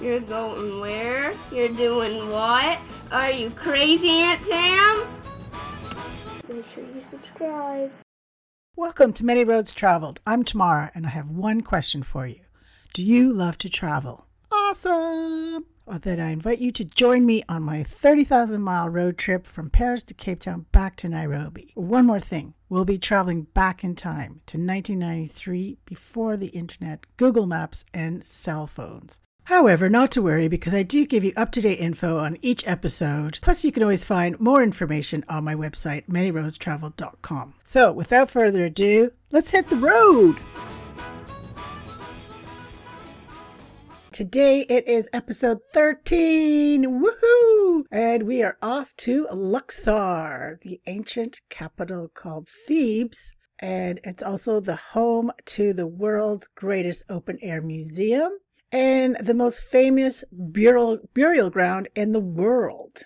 You're going where? You're doing what? Are you crazy, Aunt Tam? Make sure you subscribe. Welcome to Many Roads Traveled. I'm Tamara, and I have one question for you. Do you love to travel? Awesome! Well, then I invite you to join me on my 30,000 mile road trip from Paris to Cape Town back to Nairobi. One more thing we'll be traveling back in time to 1993 before the internet, Google Maps, and cell phones. However, not to worry because I do give you up to date info on each episode. Plus, you can always find more information on my website, manyroadstravel.com. So, without further ado, let's hit the road! Today it is episode 13. Woohoo! And we are off to Luxor, the ancient capital called Thebes. And it's also the home to the world's greatest open air museum and the most famous burial, burial ground in the world.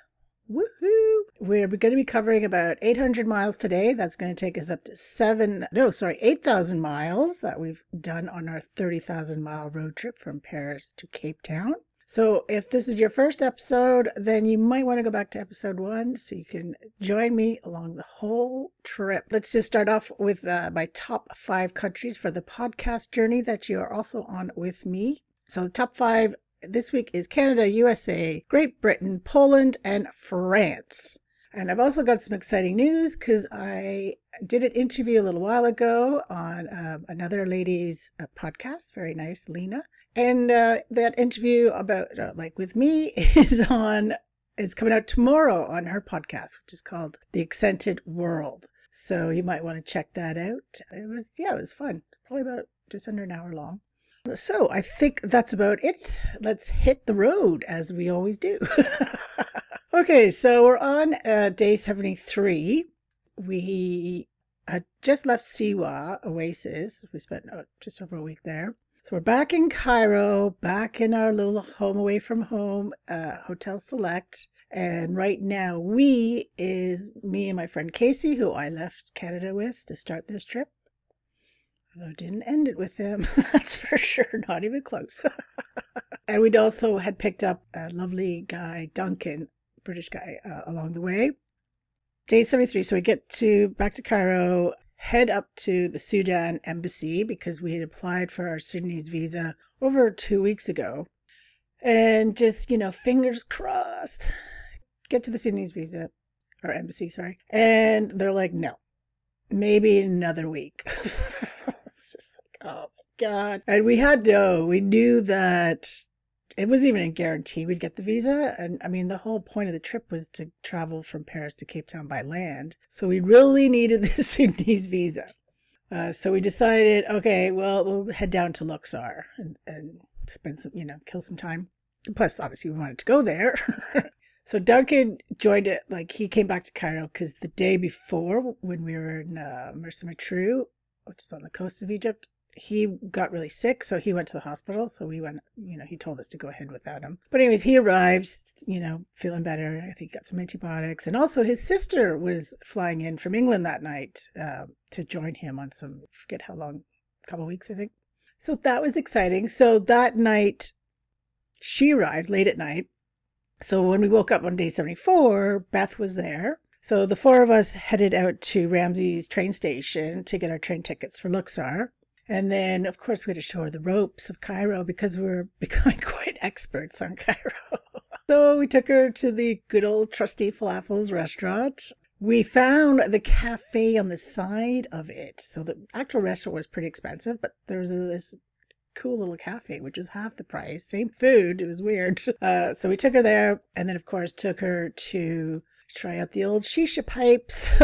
Woohoo! We're going to be covering about 800 miles today. That's going to take us up to seven, no, sorry, 8,000 miles that we've done on our 30,000 mile road trip from Paris to Cape Town. So if this is your first episode, then you might want to go back to episode one so you can join me along the whole trip. Let's just start off with uh, my top five countries for the podcast journey that you are also on with me. So the top five this week is Canada, USA, Great Britain, Poland, and France. And I've also got some exciting news because I did an interview a little while ago on um, another lady's uh, podcast, very nice, Lena. And uh, that interview about uh, like with me is on, it's coming out tomorrow on her podcast, which is called The Accented World. So you might want to check that out. It was, yeah, it was fun. It's probably about just under an hour long. So I think that's about it. Let's hit the road as we always do. okay, so we're on uh, day 73. We had just left Siwa Oasis. We spent uh, just over a week there. So we're back in Cairo, back in our little home away from home, uh, Hotel Select. And right now, we is me and my friend Casey, who I left Canada with to start this trip. Although didn't end it with him, that's for sure, not even close. and we'd also had picked up a lovely guy, Duncan, British guy, uh, along the way. Day 73, so we get to back to Cairo, head up to the Sudan embassy because we had applied for our Sudanese visa over two weeks ago. And just, you know, fingers crossed, get to the Sudanese visa, or embassy, sorry. And they're like, no, maybe another week. Oh my God. And we had no, we knew that it wasn't even a guarantee we'd get the visa. And I mean, the whole point of the trip was to travel from Paris to Cape Town by land. So we really needed the Sudanese visa. Uh, so we decided, okay, well, we'll head down to Luxor and, and spend some, you know, kill some time. Plus, obviously, we wanted to go there. so Duncan joined it, like, he came back to Cairo because the day before, when we were in uh, Mersa Matruh, which is on the coast of Egypt, he got really sick, so he went to the hospital. So we went, you know, he told us to go ahead without him. But anyways, he arrived, you know, feeling better. I think he got some antibiotics, and also his sister was flying in from England that night uh, to join him on some forget how long, couple weeks, I think. So that was exciting. So that night, she arrived late at night. So when we woke up on day seventy four, Beth was there. So the four of us headed out to Ramses' train station to get our train tickets for Luxor. And then, of course, we had to show her the ropes of Cairo because we are becoming quite experts on Cairo. so we took her to the good old trusty falafels restaurant. We found the cafe on the side of it. So the actual restaurant was pretty expensive, but there was this cool little cafe, which was half the price. Same food. It was weird. Uh, so we took her there and then, of course, took her to try out the old shisha pipes.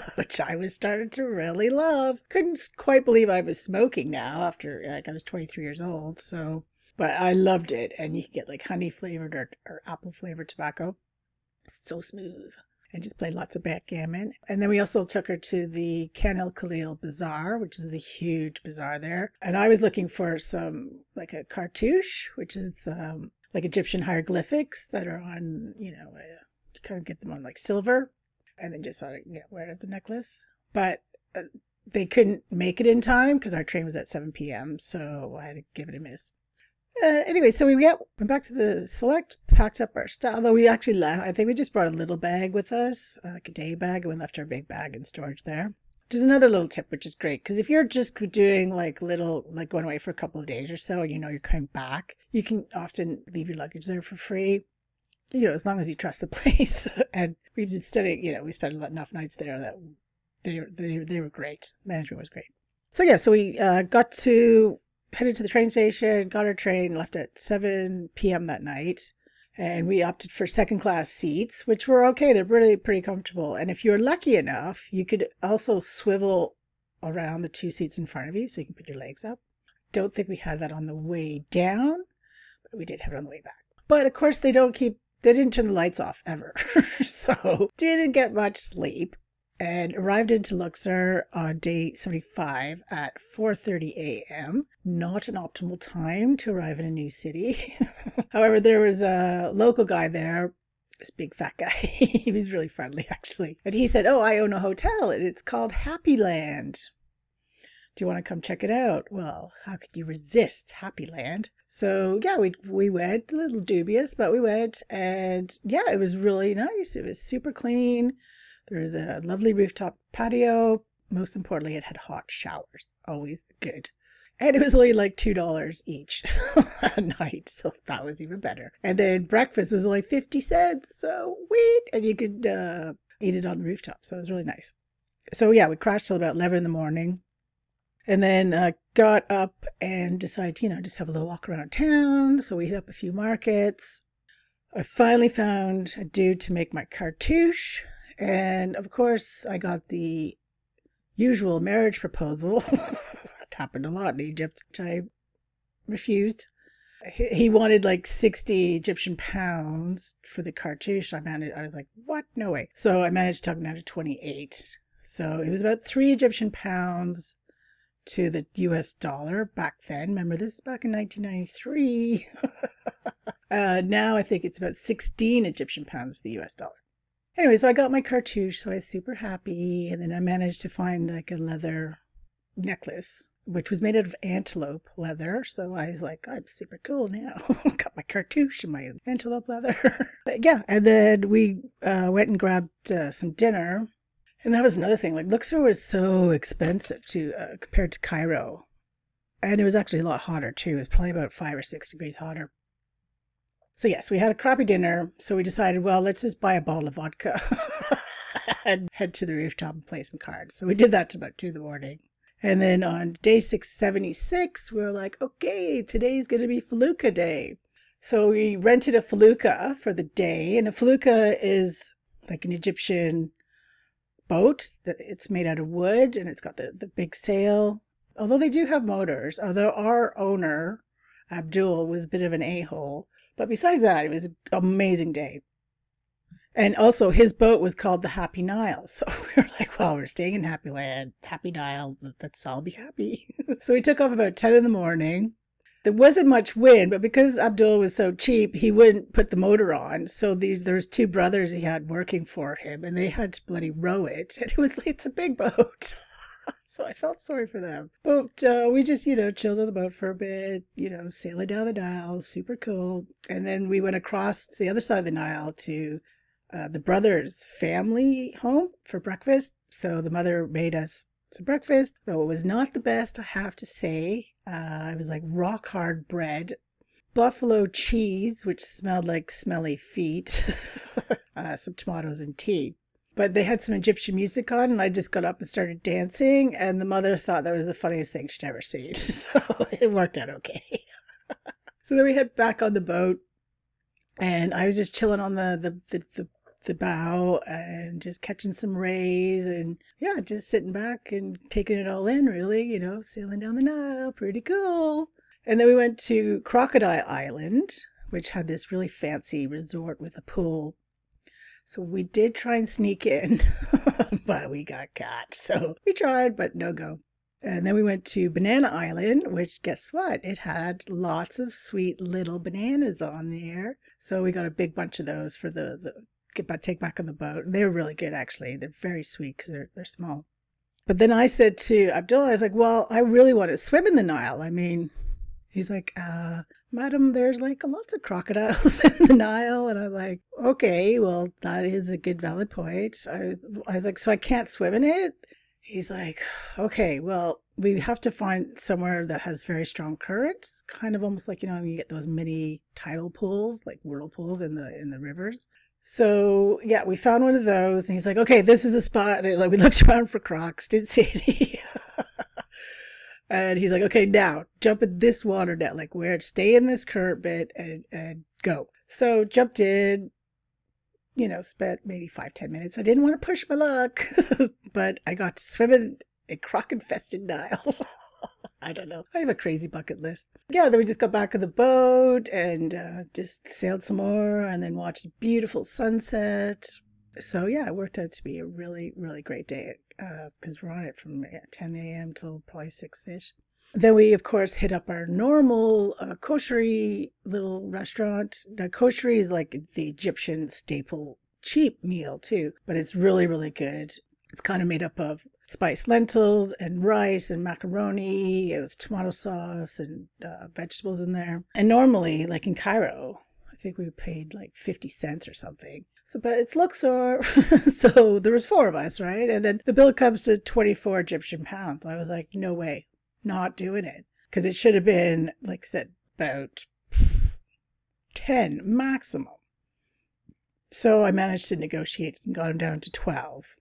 which I was starting to really love. Couldn't quite believe I was smoking now after like I was 23 years old. So, but I loved it. And you can get like honey flavored or, or apple flavored tobacco. so smooth. And just played lots of backgammon. And then we also took her to the Khan el Khalil Bazaar, which is the huge bazaar there. And I was looking for some, like a cartouche, which is um, like Egyptian hieroglyphics that are on, you know, uh, you kind of get them on like silver and then just sort of wear it as a necklace. But uh, they couldn't make it in time because our train was at 7 p.m. So I had to give it a miss. Uh, anyway, so we get, went back to the select, packed up our stuff. Although we actually left, I think we just brought a little bag with us, like a day bag, and we left our big bag in storage there. Which is another little tip, which is great because if you're just doing like little, like going away for a couple of days or so, and you know you're coming back, you can often leave your luggage there for free. You know, as long as you trust the place. and we've been studying, you know, we spent enough nights there that they they they were great. Management was great. So yeah, so we uh, got to headed to the train station, got our train, left at 7 p.m. that night. And we opted for second class seats, which were okay. They're really pretty comfortable. And if you're lucky enough, you could also swivel around the two seats in front of you so you can put your legs up. Don't think we had that on the way down, but we did have it on the way back. But of course, they don't keep, they didn't turn the lights off ever. so didn't get much sleep and arrived into Luxor on day 75 at 4:30 a.m. Not an optimal time to arrive in a new city. However, there was a local guy there, this big fat guy. he was really friendly actually. And he said, "Oh, I own a hotel and it's called Happy Land. Do you want to come check it out?" Well, how could you resist Happy Land? So yeah, we we went a little dubious, but we went, and yeah, it was really nice. It was super clean. There was a lovely rooftop patio. Most importantly, it had hot showers. Always good. And it was only like $2 each a night. So that was even better. And then breakfast was only 50 cents. So wait, and you could uh, eat it on the rooftop. So it was really nice. So yeah, we crashed till about 11 in the morning. And then uh, got up and decided, you know, just have a little walk around town. So we hit up a few markets. I finally found a dude to make my cartouche. And of course, I got the usual marriage proposal. it happened a lot in Egypt, which I refused. He wanted like 60 Egyptian pounds for the cartouche. I managed, I was like, what? No way. So I managed to talk him down to 28. So it was about three Egyptian pounds to the US dollar back then. Remember this is back in 1993. uh, now I think it's about 16 Egyptian pounds to the US dollar. Anyway, so I got my cartouche, so I was super happy. And then I managed to find like a leather necklace, which was made out of antelope leather. So I was like, I'm super cool now. got my cartouche and my antelope leather. yeah. And then we uh, went and grabbed uh, some dinner. And that was another thing. Like Luxor was so expensive to uh, compared to Cairo. And it was actually a lot hotter too. It was probably about five or six degrees hotter. So, yes, we had a crappy dinner. So we decided, well, let's just buy a bottle of vodka and head to the rooftop and play some cards. So we did that to about two in the morning. And then on day 676, we were like, okay, today's going to be Felucca Day. So we rented a felucca for the day. And a felucca is like an Egyptian boat that it's made out of wood and it's got the, the big sail. Although they do have motors, although our owner, Abdul, was a bit of an a hole, but besides that, it was an amazing day. And also, his boat was called the Happy Nile. So we were like, well, we're staying in Happy Land, Happy Nile, let's all be happy. so we took off about 10 in the morning. There wasn't much wind, but because Abdul was so cheap, he wouldn't put the motor on. So the, there was two brothers he had working for him, and they had to bloody row it. And it was it's a big boat. so I felt sorry for them. But uh, we just, you know, chilled on the boat for a bit, you know, sailing down the Nile, super cool. And then we went across the other side of the Nile to uh, the brothers' family home for breakfast. So the mother made us some breakfast, though it was not the best, I have to say. Uh, it was like rock hard bread, buffalo cheese, which smelled like smelly feet, uh, some tomatoes and tea. But they had some Egyptian music on, and I just got up and started dancing. And the mother thought that was the funniest thing she'd ever seen. So it worked out okay. so then we head back on the boat, and I was just chilling on the, the, the, the, the bow and just catching some rays and yeah, just sitting back and taking it all in, really, you know, sailing down the Nile. Pretty cool. And then we went to Crocodile Island, which had this really fancy resort with a pool so we did try and sneak in, but we got caught. So we tried, but no go. And then we went to Banana Island, which guess what? It had lots of sweet little bananas on there. So we got a big bunch of those for the, the get back, take back on the boat. And they were really good, actually. They're very sweet because they're, they're small. But then I said to Abdullah, I was like, well, I really want to swim in the Nile. I mean, he's like, uh, Madam, there's like lots of crocodiles in the Nile. And I'm like, okay, well, that is a good valid point. I was, I was like, so I can't swim in it? He's like, okay, well, we have to find somewhere that has very strong currents, kind of almost like, you know, you get those mini tidal pools, like whirlpools in the in the rivers. So yeah, we found one of those, and he's like, "Okay, this is the spot." And like we looked around for crocs, didn't see any. and he's like, "Okay, now jump in this water net, like where stay in this current bit and and go." So jumped in, you know, spent maybe five ten minutes. I didn't want to push my luck, but I got to swim in a croc infested Nile. I don't know. I have a crazy bucket list. Yeah, then we just got back on the boat and uh, just sailed some more and then watched a beautiful sunset. So yeah, it worked out to be a really, really great day because uh, we're on it from 10 a.m. till probably 6-ish. Then we, of course, hit up our normal uh, koshery little restaurant. Now, koshery is like the Egyptian staple cheap meal too, but it's really, really good. It's kind of made up of spiced lentils and rice and macaroni with tomato sauce and uh, vegetables in there. And normally, like in Cairo, I think we paid like 50 cents or something. So, but it's Luxor. so there was four of us, right? And then the bill comes to 24 Egyptian pounds. I was like, no way, not doing it. Because it should have been, like I said, about 10 maximum. So I managed to negotiate and got him down to 12.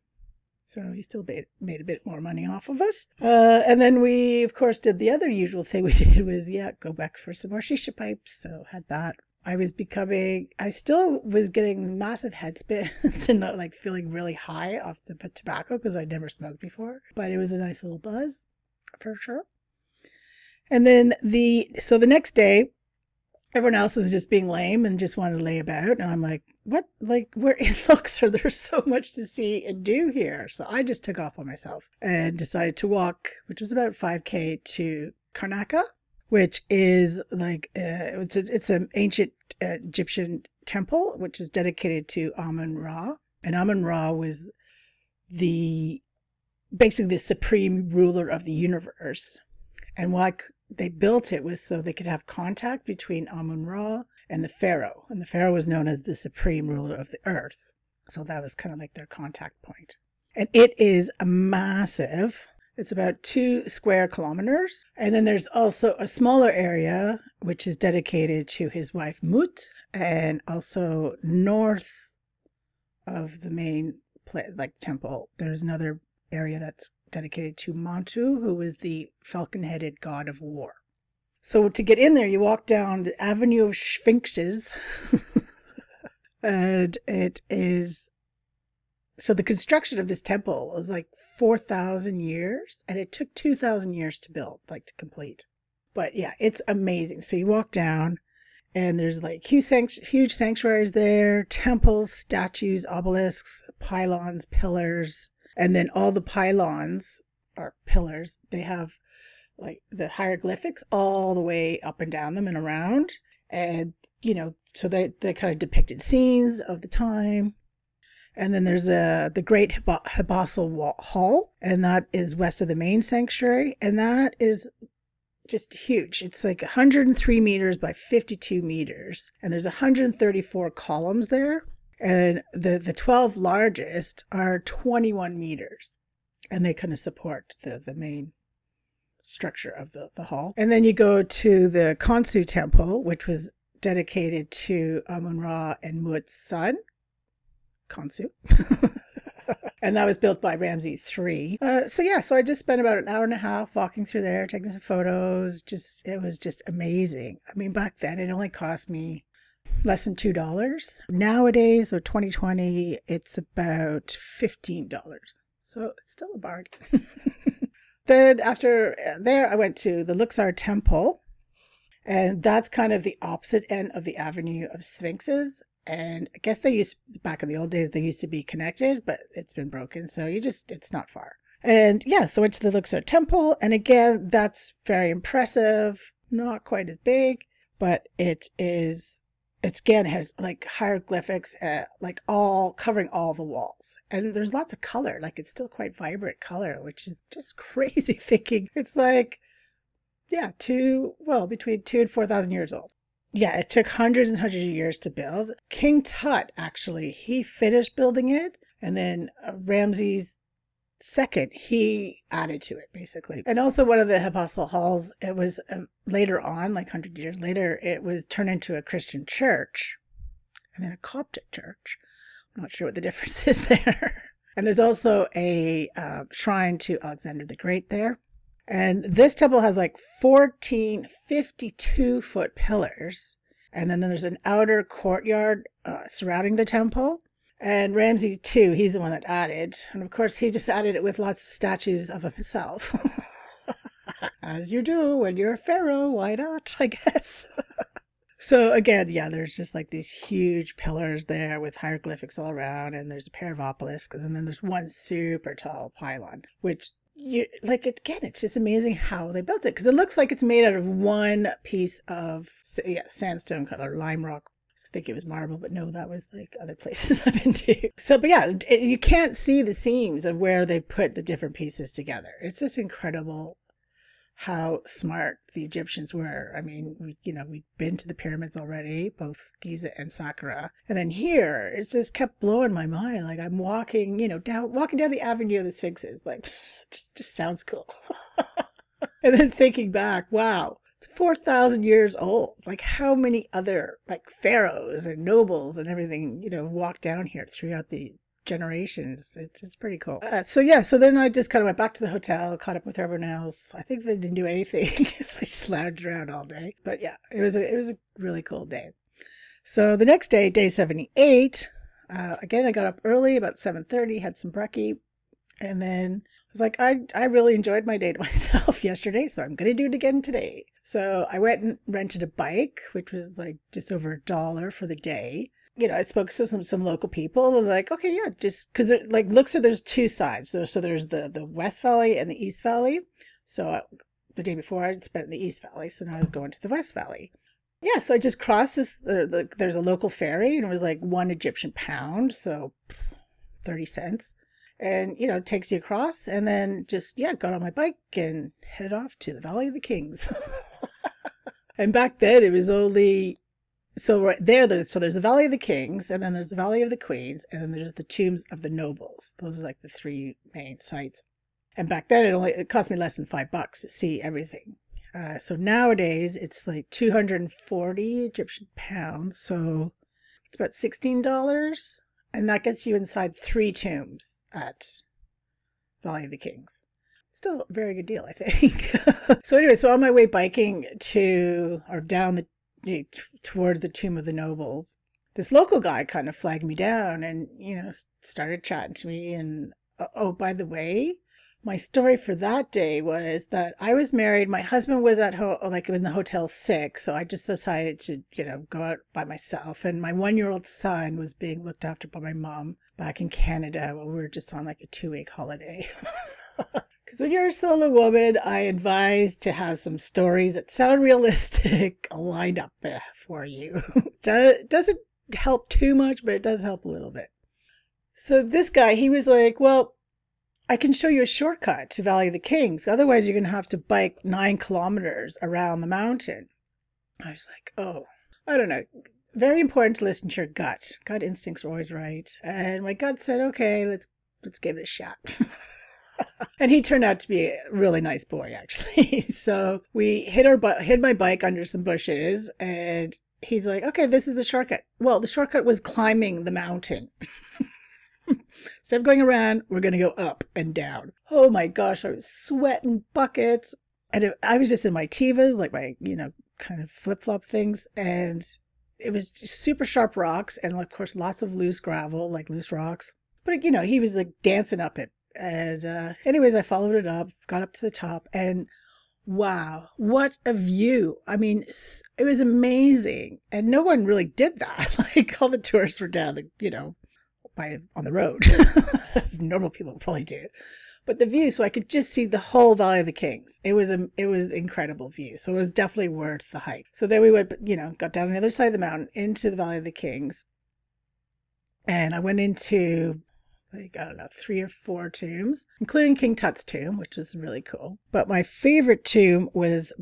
So he still made, a bit more money off of us. Uh, and then we, of course, did the other usual thing we did was, yeah, go back for some more shisha pipes. So had that. I was becoming, I still was getting massive head spins and not like feeling really high off the tobacco because I'd never smoked before. But it was a nice little buzz for sure. And then the, so the next day, everyone else was just being lame and just wanted to lay about. And I'm like, what? Like, we're in Luxor. There's so much to see and do here. So I just took off on myself and decided to walk, which was about 5K to Karnaca, which is like, uh, it's, it's an ancient uh, Egyptian temple, which is dedicated to Amun Ra. And Amun Ra was the basically the supreme ruler of the universe. And why they built it was so they could have contact between Amun Ra and the Pharaoh. And the Pharaoh was known as the supreme ruler of the earth. So that was kind of like their contact point. And it is a massive. It's about two square kilometers. And then there's also a smaller area which is dedicated to his wife Mut and also north of the main like temple there's another area that's dedicated to Montu, who is the falcon headed god of war. So to get in there, you walk down the Avenue of Sphinxes, and it is. So the construction of this temple was like 4,000 years, and it took 2,000 years to build, like to complete. But yeah, it's amazing. So you walk down, and there's like huge, huge sanctuaries there, temples, statues, obelisks, pylons, pillars, and then all the pylons or pillars, they have like the hieroglyphics all the way up and down them and around. And, you know, so they, they kind of depicted scenes of the time. And then there's a the Great Hypostyle Hall, and that is west of the main sanctuary, and that is just huge. It's like 103 meters by 52 meters, and there's 134 columns there and the the 12 largest are 21 meters and they kind of support the the main structure of the, the hall and then you go to the Khonsu temple which was dedicated to Amun Ra and Mut's son Khonsu and that was built by Ramses III. Uh, so yeah, so I just spent about an hour and a half walking through there, taking some photos. Just it was just amazing. I mean, back then it only cost me less than $2. Nowadays, or 2020, it's about $15. So it's still a bargain. then after uh, there, I went to the Luxor Temple. And that's kind of the opposite end of the Avenue of Sphinxes. And I guess they used, back in the old days, they used to be connected, but it's been broken. So you just, it's not far. And yeah, so went to the Luxor Temple. And again, that's very impressive. Not quite as big, but it is it's again has like hieroglyphics uh, like all covering all the walls. And there's lots of color like it's still quite vibrant color which is just crazy thinking. It's like yeah two well between two and four thousand years old. Yeah, it took hundreds and hundreds of years to build. King Tut actually he finished building it, and then uh, Ramses second he added to it basically. And also one of the hypostyle halls it was um, later on like 100 years later it was turned into a christian church and then a coptic church. I'm not sure what the difference is there. And there's also a uh, shrine to alexander the great there. And this temple has like 14 52 foot pillars. And then there's an outer courtyard uh, surrounding the temple and Ramses, too, he's the one that added. And of course, he just added it with lots of statues of himself. As you do when you're a pharaoh, why not? I guess. so, again, yeah, there's just like these huge pillars there with hieroglyphics all around, and there's a pair of obelisks, and then there's one super tall pylon, which you like again it's just amazing how they built it because it looks like it's made out of one piece of yeah, sandstone or lime rock I think it was marble, but no, that was like other places I've been to. So, but yeah, it, you can't see the seams of where they put the different pieces together. It's just incredible how smart the Egyptians were. I mean, we, you know, we'd been to the pyramids already, both Giza and Saqqara. And then here, it just kept blowing my mind. Like I'm walking, you know, down, walking down the Avenue of the Sphinxes. Like, just, just sounds cool. and then thinking back, wow, it's 4,000 years old. Like how many other like pharaohs and nobles and everything, you know, walked down here throughout the generations. It's, it's pretty cool. Uh, so yeah, so then I just kind of went back to the hotel, caught up with everyone else. I think they didn't do anything. they slouched around all day. But yeah, it was a, it was a really cool day. So the next day, day 78, uh, again, I got up early, about 7.30, had some brekkie, and then I was like, I, I really enjoyed my day to myself yesterday, so I'm going to do it again today. So I went and rented a bike, which was like just over a dollar for the day. You know, I spoke to some, some local people and like, okay, yeah, just because it like looks like there's two sides. So, so there's the, the West Valley and the East Valley. So I, uh, the day before I'd spent in the East Valley. So now I was going to the West Valley. Yeah, so I just crossed this. The, the, there's a local ferry and it was like one Egyptian pound. So 30 cents and you know takes you across and then just yeah got on my bike and headed off to the valley of the kings. And back then it was only so right there so there's the valley of the kings and then there's the valley of the queens and then there's the tombs of the nobles. Those are like the three main sites. And back then it only it cost me less than five bucks to see everything. Uh, so nowadays it's like 240 egyptian pounds so it's about $16 and that gets you inside three tombs at Valley of the Kings. Still a very good deal, I think. so anyway, so on my way biking to or down the t- towards the tomb of the nobles, this local guy kind of flagged me down and you know started chatting to me and oh, oh by the way my story for that day was that I was married. My husband was at home, like in the hotel sick. So I just decided to, you know, go out by myself. And my one year old son was being looked after by my mom back in Canada while we were just on like a two week holiday. Because when you're a solo woman, I advise to have some stories that sound realistic lined up eh, for you. it doesn't help too much, but it does help a little bit. So this guy, he was like, well, I can show you a shortcut to Valley of the Kings. Otherwise, you're going to have to bike nine kilometers around the mountain. I was like, oh, I don't know. Very important to listen to your gut. Gut instincts are always right. And my gut said, okay, let's let's give it a shot. and he turned out to be a really nice boy, actually. so we hid our bu- hid my bike under some bushes, and he's like, okay, this is the shortcut. Well, the shortcut was climbing the mountain. Instead of going around, we're going to go up and down. Oh my gosh, I was sweating buckets. And I was just in my Tevas, like my, you know, kind of flip flop things. And it was super sharp rocks and, of course, lots of loose gravel, like loose rocks. But, you know, he was like dancing up it. And, uh, anyways, I followed it up, got up to the top, and wow, what a view. I mean, it was amazing. And no one really did that. like all the tourists were down the, you know, by on the road, normal people probably do. But the view, so I could just see the whole Valley of the Kings. It was a it was incredible view. So it was definitely worth the hike. So there we went, you know, got down on the other side of the mountain into the Valley of the Kings, and I went into like I don't know three or four tombs, including King Tut's tomb, which was really cool. But my favorite tomb was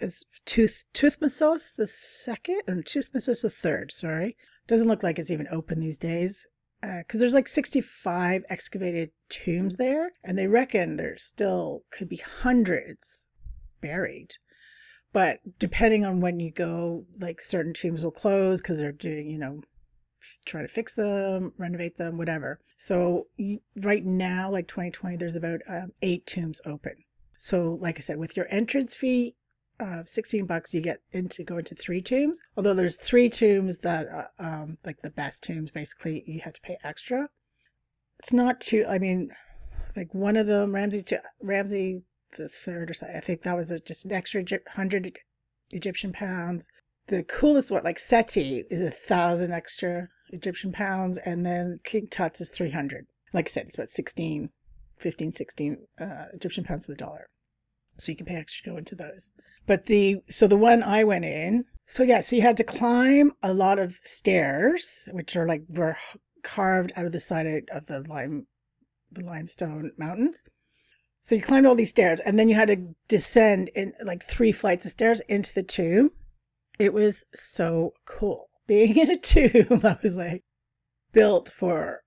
is Tooth Tuthmosis the second, or Tuthmosis the third. Sorry, doesn't look like it's even open these days because uh, there's like 65 excavated tombs there, and they reckon there still could be hundreds buried. But depending on when you go, like certain tombs will close because they're doing, you know, trying to fix them, renovate them, whatever. So right now, like 2020, there's about um, eight tombs open. So, like I said, with your entrance fee uh, 16 bucks, you get into go into three tombs. Although there's three tombs that, uh, um, like the best tombs, basically you have to pay extra. It's not too. I mean, like one of them, Ramses, to Ramses the third or something. I think that was a, just an extra hundred Egyptian pounds. The coolest one, like Seti, is a thousand extra Egyptian pounds, and then King Tut's is 300. Like I said, it's about 16, 15, 16 uh, Egyptian pounds to the dollar. So you can pay extra to go into those. But the, so the one I went in, so yeah, so you had to climb a lot of stairs, which are like, were carved out of the side of the lime, the limestone mountains. So you climbed all these stairs and then you had to descend in like three flights of stairs into the tomb. It was so cool. Being in a tomb, I was like built for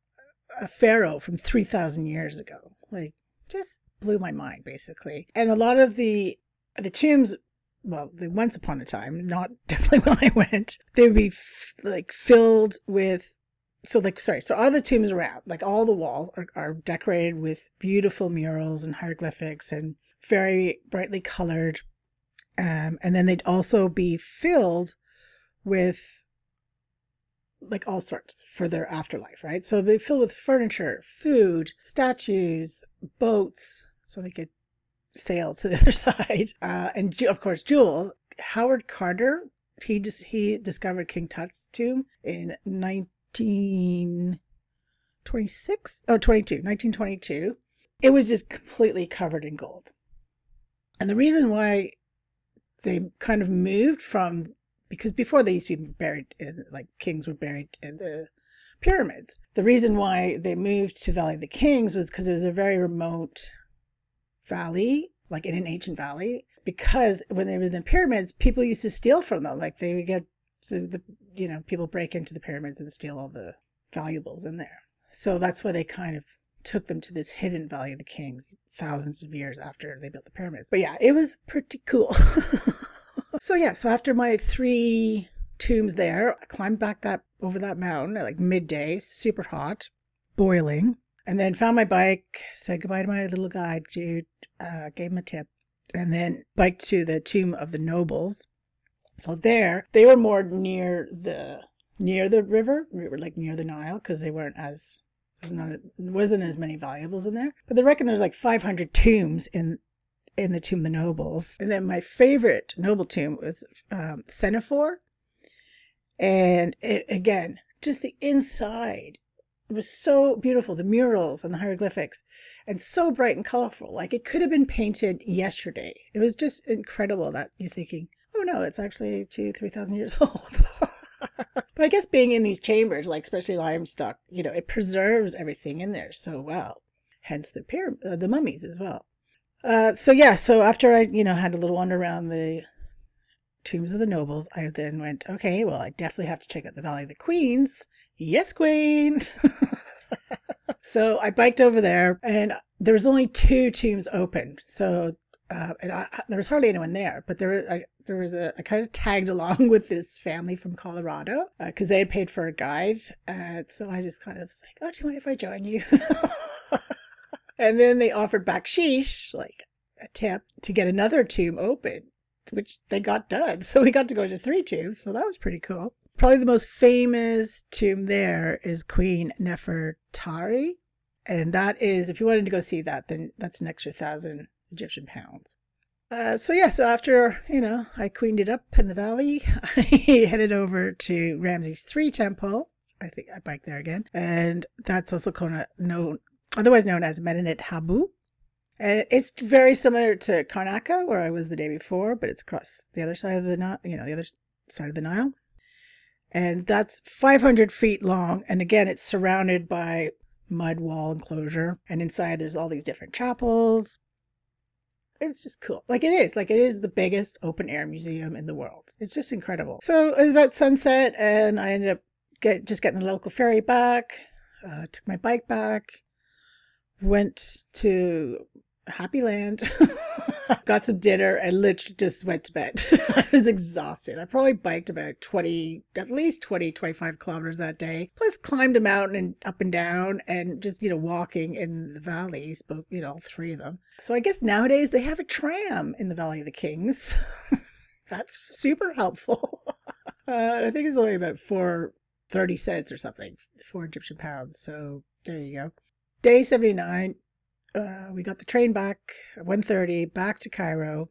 a pharaoh from 3,000 years ago. Like, just blew my mind, basically. And a lot of the the tombs, well, the once upon a time, not definitely when I went, they would be f- like filled with so like sorry so all the tombs around like all the walls are, are decorated with beautiful murals and hieroglyphics and very brightly colored. Um, and then they'd also be filled with like all sorts for their afterlife right? So they'd filled with furniture food statues boats so they could sail to the other side uh, and of course Jules, howard carter he just he discovered king tut's tomb in 19 1926 or 22, 1922. It was just completely covered in gold. And the reason why they kind of moved from because before they used to be buried in like kings were buried in the pyramids. The reason why they moved to Valley of the Kings was because it was a very remote valley, like in an ancient valley. Because when they were in the pyramids, people used to steal from them. Like they would get the, the you know people break into the pyramids and steal all the valuables in there. So that's why they kind of took them to this hidden Valley of the Kings thousands of years after they built the pyramids. But yeah, it was pretty cool. so yeah, so after my three tombs there, I climbed back that over that mountain at like midday, super hot, boiling, and then found my bike, said goodbye to my little guide, Jude, uh, gave him a tip, and then biked to the tomb of the nobles so there, they were more near the near the river, we were like near the Nile because they weren't as there's not wasn't as many valuables in there. But they reckon there's like 500 tombs in in the tomb of the nobles. And then my favorite noble tomb was um, Sennefer. And it, again, just the inside it was so beautiful the murals and the hieroglyphics and so bright and colorful like it could have been painted yesterday it was just incredible that you're thinking oh no, it's actually two, three thousand years old. but I guess being in these chambers, like especially limestone, you know, it preserves everything in there so well. Hence the pyramid, uh, the mummies as well. Uh, so yeah, so after I, you know, had a little wander around the tombs of the nobles, I then went, okay, well, I definitely have to check out the Valley of the Queens. Yes, Queen. so I biked over there, and there was only two tombs open. So uh, and I, there was hardly anyone there, but there, I, there was a, I kind of tagged along with this family from Colorado because uh, they had paid for a guide. So I just kind of was like, oh, do you mind if I join you? and then they offered baksheesh, like a tip, to get another tomb open, which they got done. So we got to go to three tombs. So that was pretty cool. Probably the most famous tomb there is Queen Nefertari. And that is, if you wanted to go see that, then that's an extra thousand Egyptian pounds. Uh, so yeah, so after you know I queened it up in the valley, I headed over to Ramses III Temple. I think I biked there again, and that's also known, otherwise known as Medinet Habu. And it's very similar to Karnaca, where I was the day before, but it's across the other side of the Nile, you know, the other side of the Nile. And that's 500 feet long. And again, it's surrounded by mud wall enclosure. And inside, there's all these different chapels, it's just cool. Like it is, like it is the biggest open air museum in the world. It's just incredible. So it was about sunset, and I ended up get just getting the local ferry back. Uh, took my bike back, went to Happy Land, got some dinner, and literally just went to bed. I was exhausted. I probably biked about 20, at least 20, 25 kilometers that day, plus climbed a mountain and up and down and just, you know, walking in the valleys, both, you know, all three of them. So I guess nowadays they have a tram in the Valley of the Kings. That's super helpful. Uh, I think it's only about four, 30 cents or something, four Egyptian pounds. So there you go. Day 79, uh, we got the train back at 1.30 back to cairo.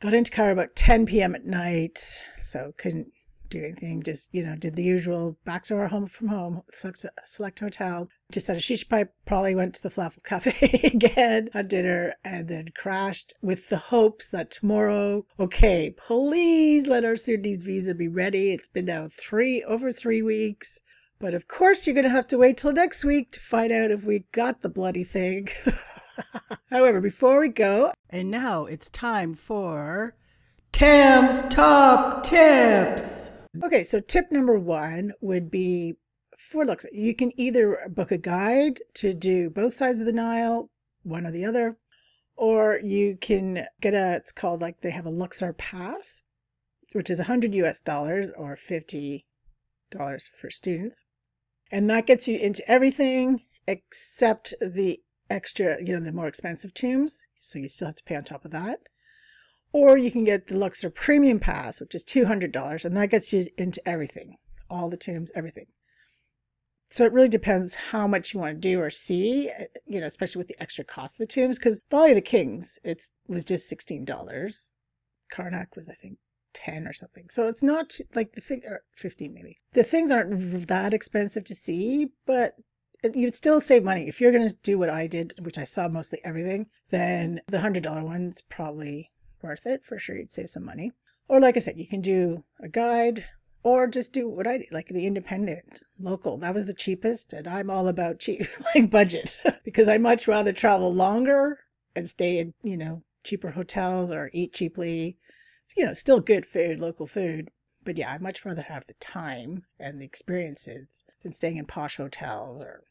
Got into cairo about 10 p.m at night so couldn't do anything just you know did the usual back to our home from home select, select hotel. Just had a shisha pipe probably went to the falafel cafe again had dinner and then crashed with the hopes that tomorrow okay please let our sudanese visa be ready. It's been now three over three weeks but of course, you're going to have to wait till next week to find out if we got the bloody thing. However, before we go, and now it's time for Tam's Top Tips. Okay, so tip number one would be for looks. You can either book a guide to do both sides of the Nile, one or the other, or you can get a, it's called like they have a Luxor Pass, which is 100 US dollars or $50 for students. And that gets you into everything except the extra, you know, the more expensive tombs. So you still have to pay on top of that. Or you can get the Luxor Premium Pass, which is $200, and that gets you into everything all the tombs, everything. So it really depends how much you want to do or see, you know, especially with the extra cost of the tombs. Because Valley of the Kings, it was just $16. Karnak was, I think, 10 or something. So it's not like the thing, or 15 maybe. The things aren't that expensive to see, but you'd still save money. If you're going to do what I did, which I saw mostly everything, then the $100 one's probably worth it. For sure, you'd save some money. Or like I said, you can do a guide or just do what I did, like the independent local. That was the cheapest, and I'm all about cheap, like budget, because I'd much rather travel longer and stay in, you know, cheaper hotels or eat cheaply you know, still good food, local food. But yeah, I'd much rather have the time and the experiences than staying in posh hotels or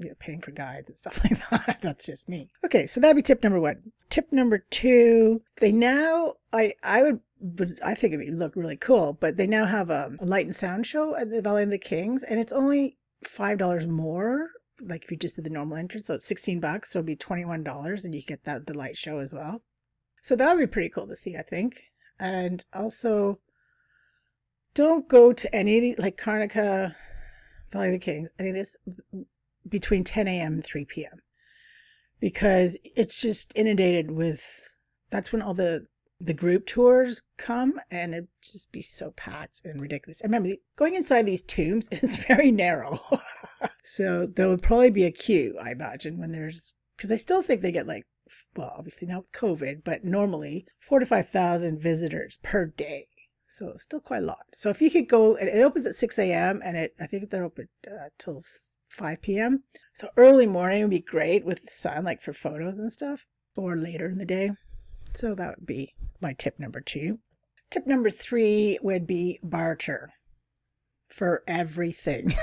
you know, paying for guides and stuff like that. That's just me. Okay, so that'd be tip number one. Tip number two, they now I I would would I think it would look really cool, but they now have a, a light and sound show at the Valley of the Kings, and it's only five dollars more. Like if you just did the normal entrance, so it's sixteen bucks, so it'd be twenty one dollars, and you get that the light show as well. So that would be pretty cool to see, I think. And also, don't go to any like Karnak, Valley of the Kings, any of this between 10 a.m. and 3 p.m. Because it's just inundated with, that's when all the, the group tours come and it just be so packed and ridiculous. I remember going inside these tombs, it's very narrow. so there would probably be a queue, I imagine, when there's, because I still think they get like well, obviously now with COVID, but normally four to 5,000 visitors per day. So still quite a lot. So if you could go, it opens at 6 a.m. and it, I think they're open uh, till 5 p.m. So early morning would be great with the sun, like for photos and stuff, or later in the day. So that would be my tip number two. Tip number three would be barter for everything.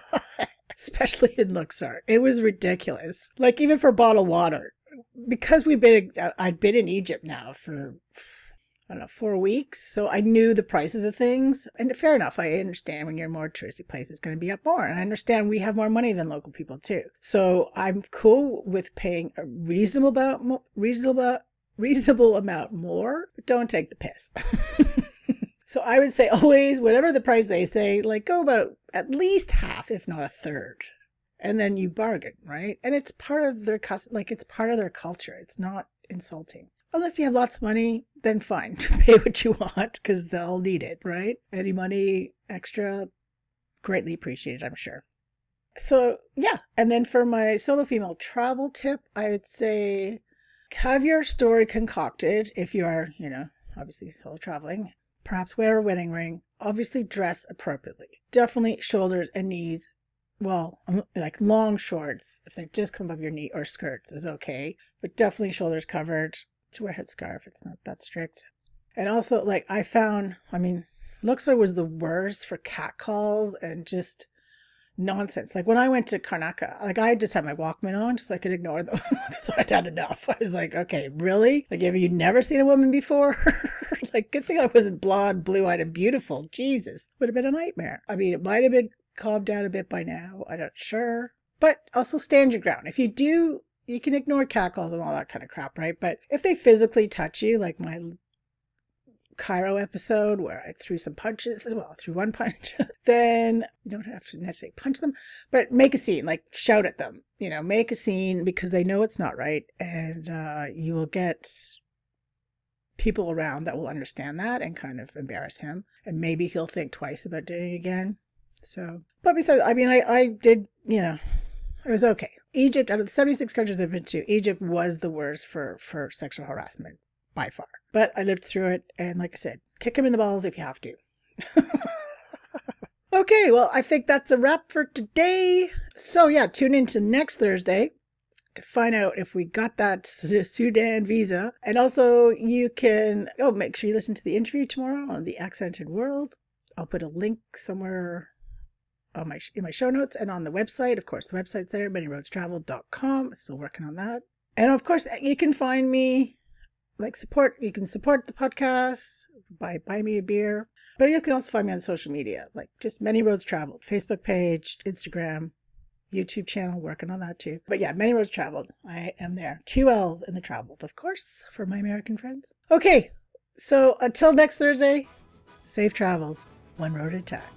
Especially in Luxor. It was ridiculous. Like even for bottled water because we've been I'd been in Egypt now for I don't know four weeks, so I knew the prices of things. And fair enough, I understand when you're in a more touristy place, it's going to be up more, and I understand we have more money than local people too. So I'm cool with paying a reasonable about reasonable reasonable amount more, but don't take the piss. so I would say always, whatever the price they say, like go about at least half, if not a third and then you bargain, right? And it's part of their custom, like it's part of their culture. It's not insulting. Unless you have lots of money, then fine, pay what you want because they'll need it, right? Any money extra, greatly appreciated, I'm sure. So yeah, and then for my solo female travel tip, I would say have your story concocted if you are, you know, obviously solo traveling. Perhaps wear a wedding ring. Obviously dress appropriately. Definitely shoulders and knees well, um, like long shorts, if they just come above your knee or skirts is okay, but definitely shoulders covered. to wear a headscarf. It's not that strict. And also, like, I found, I mean, Luxor was the worst for catcalls and just nonsense. Like when I went to Karnataka, like I just had my Walkman on just so I could ignore them. so I'd had enough. I was like, okay, really? Like, have you never seen a woman before? like, good thing I wasn't blonde, blue eyed, and beautiful. Jesus, would have been a nightmare. I mean, it might have been calmed down a bit by now. I'm not sure. But also stand your ground. If you do, you can ignore catcalls and all that kind of crap, right? But if they physically touch you, like my Cairo episode where I threw some punches as well, threw one punch, then you don't have to necessarily punch them, but make a scene, like shout at them, you know, make a scene because they know it's not right. And uh, you will get people around that will understand that and kind of embarrass him. And maybe he'll think twice about doing it again. So, but besides, I mean, I, I did, you know, it was okay. Egypt, out of the 76 countries I've been to, Egypt was the worst for, for sexual harassment by far. But I lived through it, and like I said, kick him in the balls if you have to. okay, well, I think that's a wrap for today. So, yeah, tune in to next Thursday to find out if we got that Sudan visa. And also, you can, oh, make sure you listen to the interview tomorrow on The Accented World. I'll put a link somewhere on my in my show notes and on the website. Of course, the website's there, manyroadstravel.com. Still working on that. And of course, you can find me like support you can support the podcast by buy me a beer but you can also find me on social media like just many roads travelled facebook page instagram youtube channel working on that too but yeah many roads travelled i am there two l's in the traveled of course for my american friends okay so until next thursday safe travels one road at a time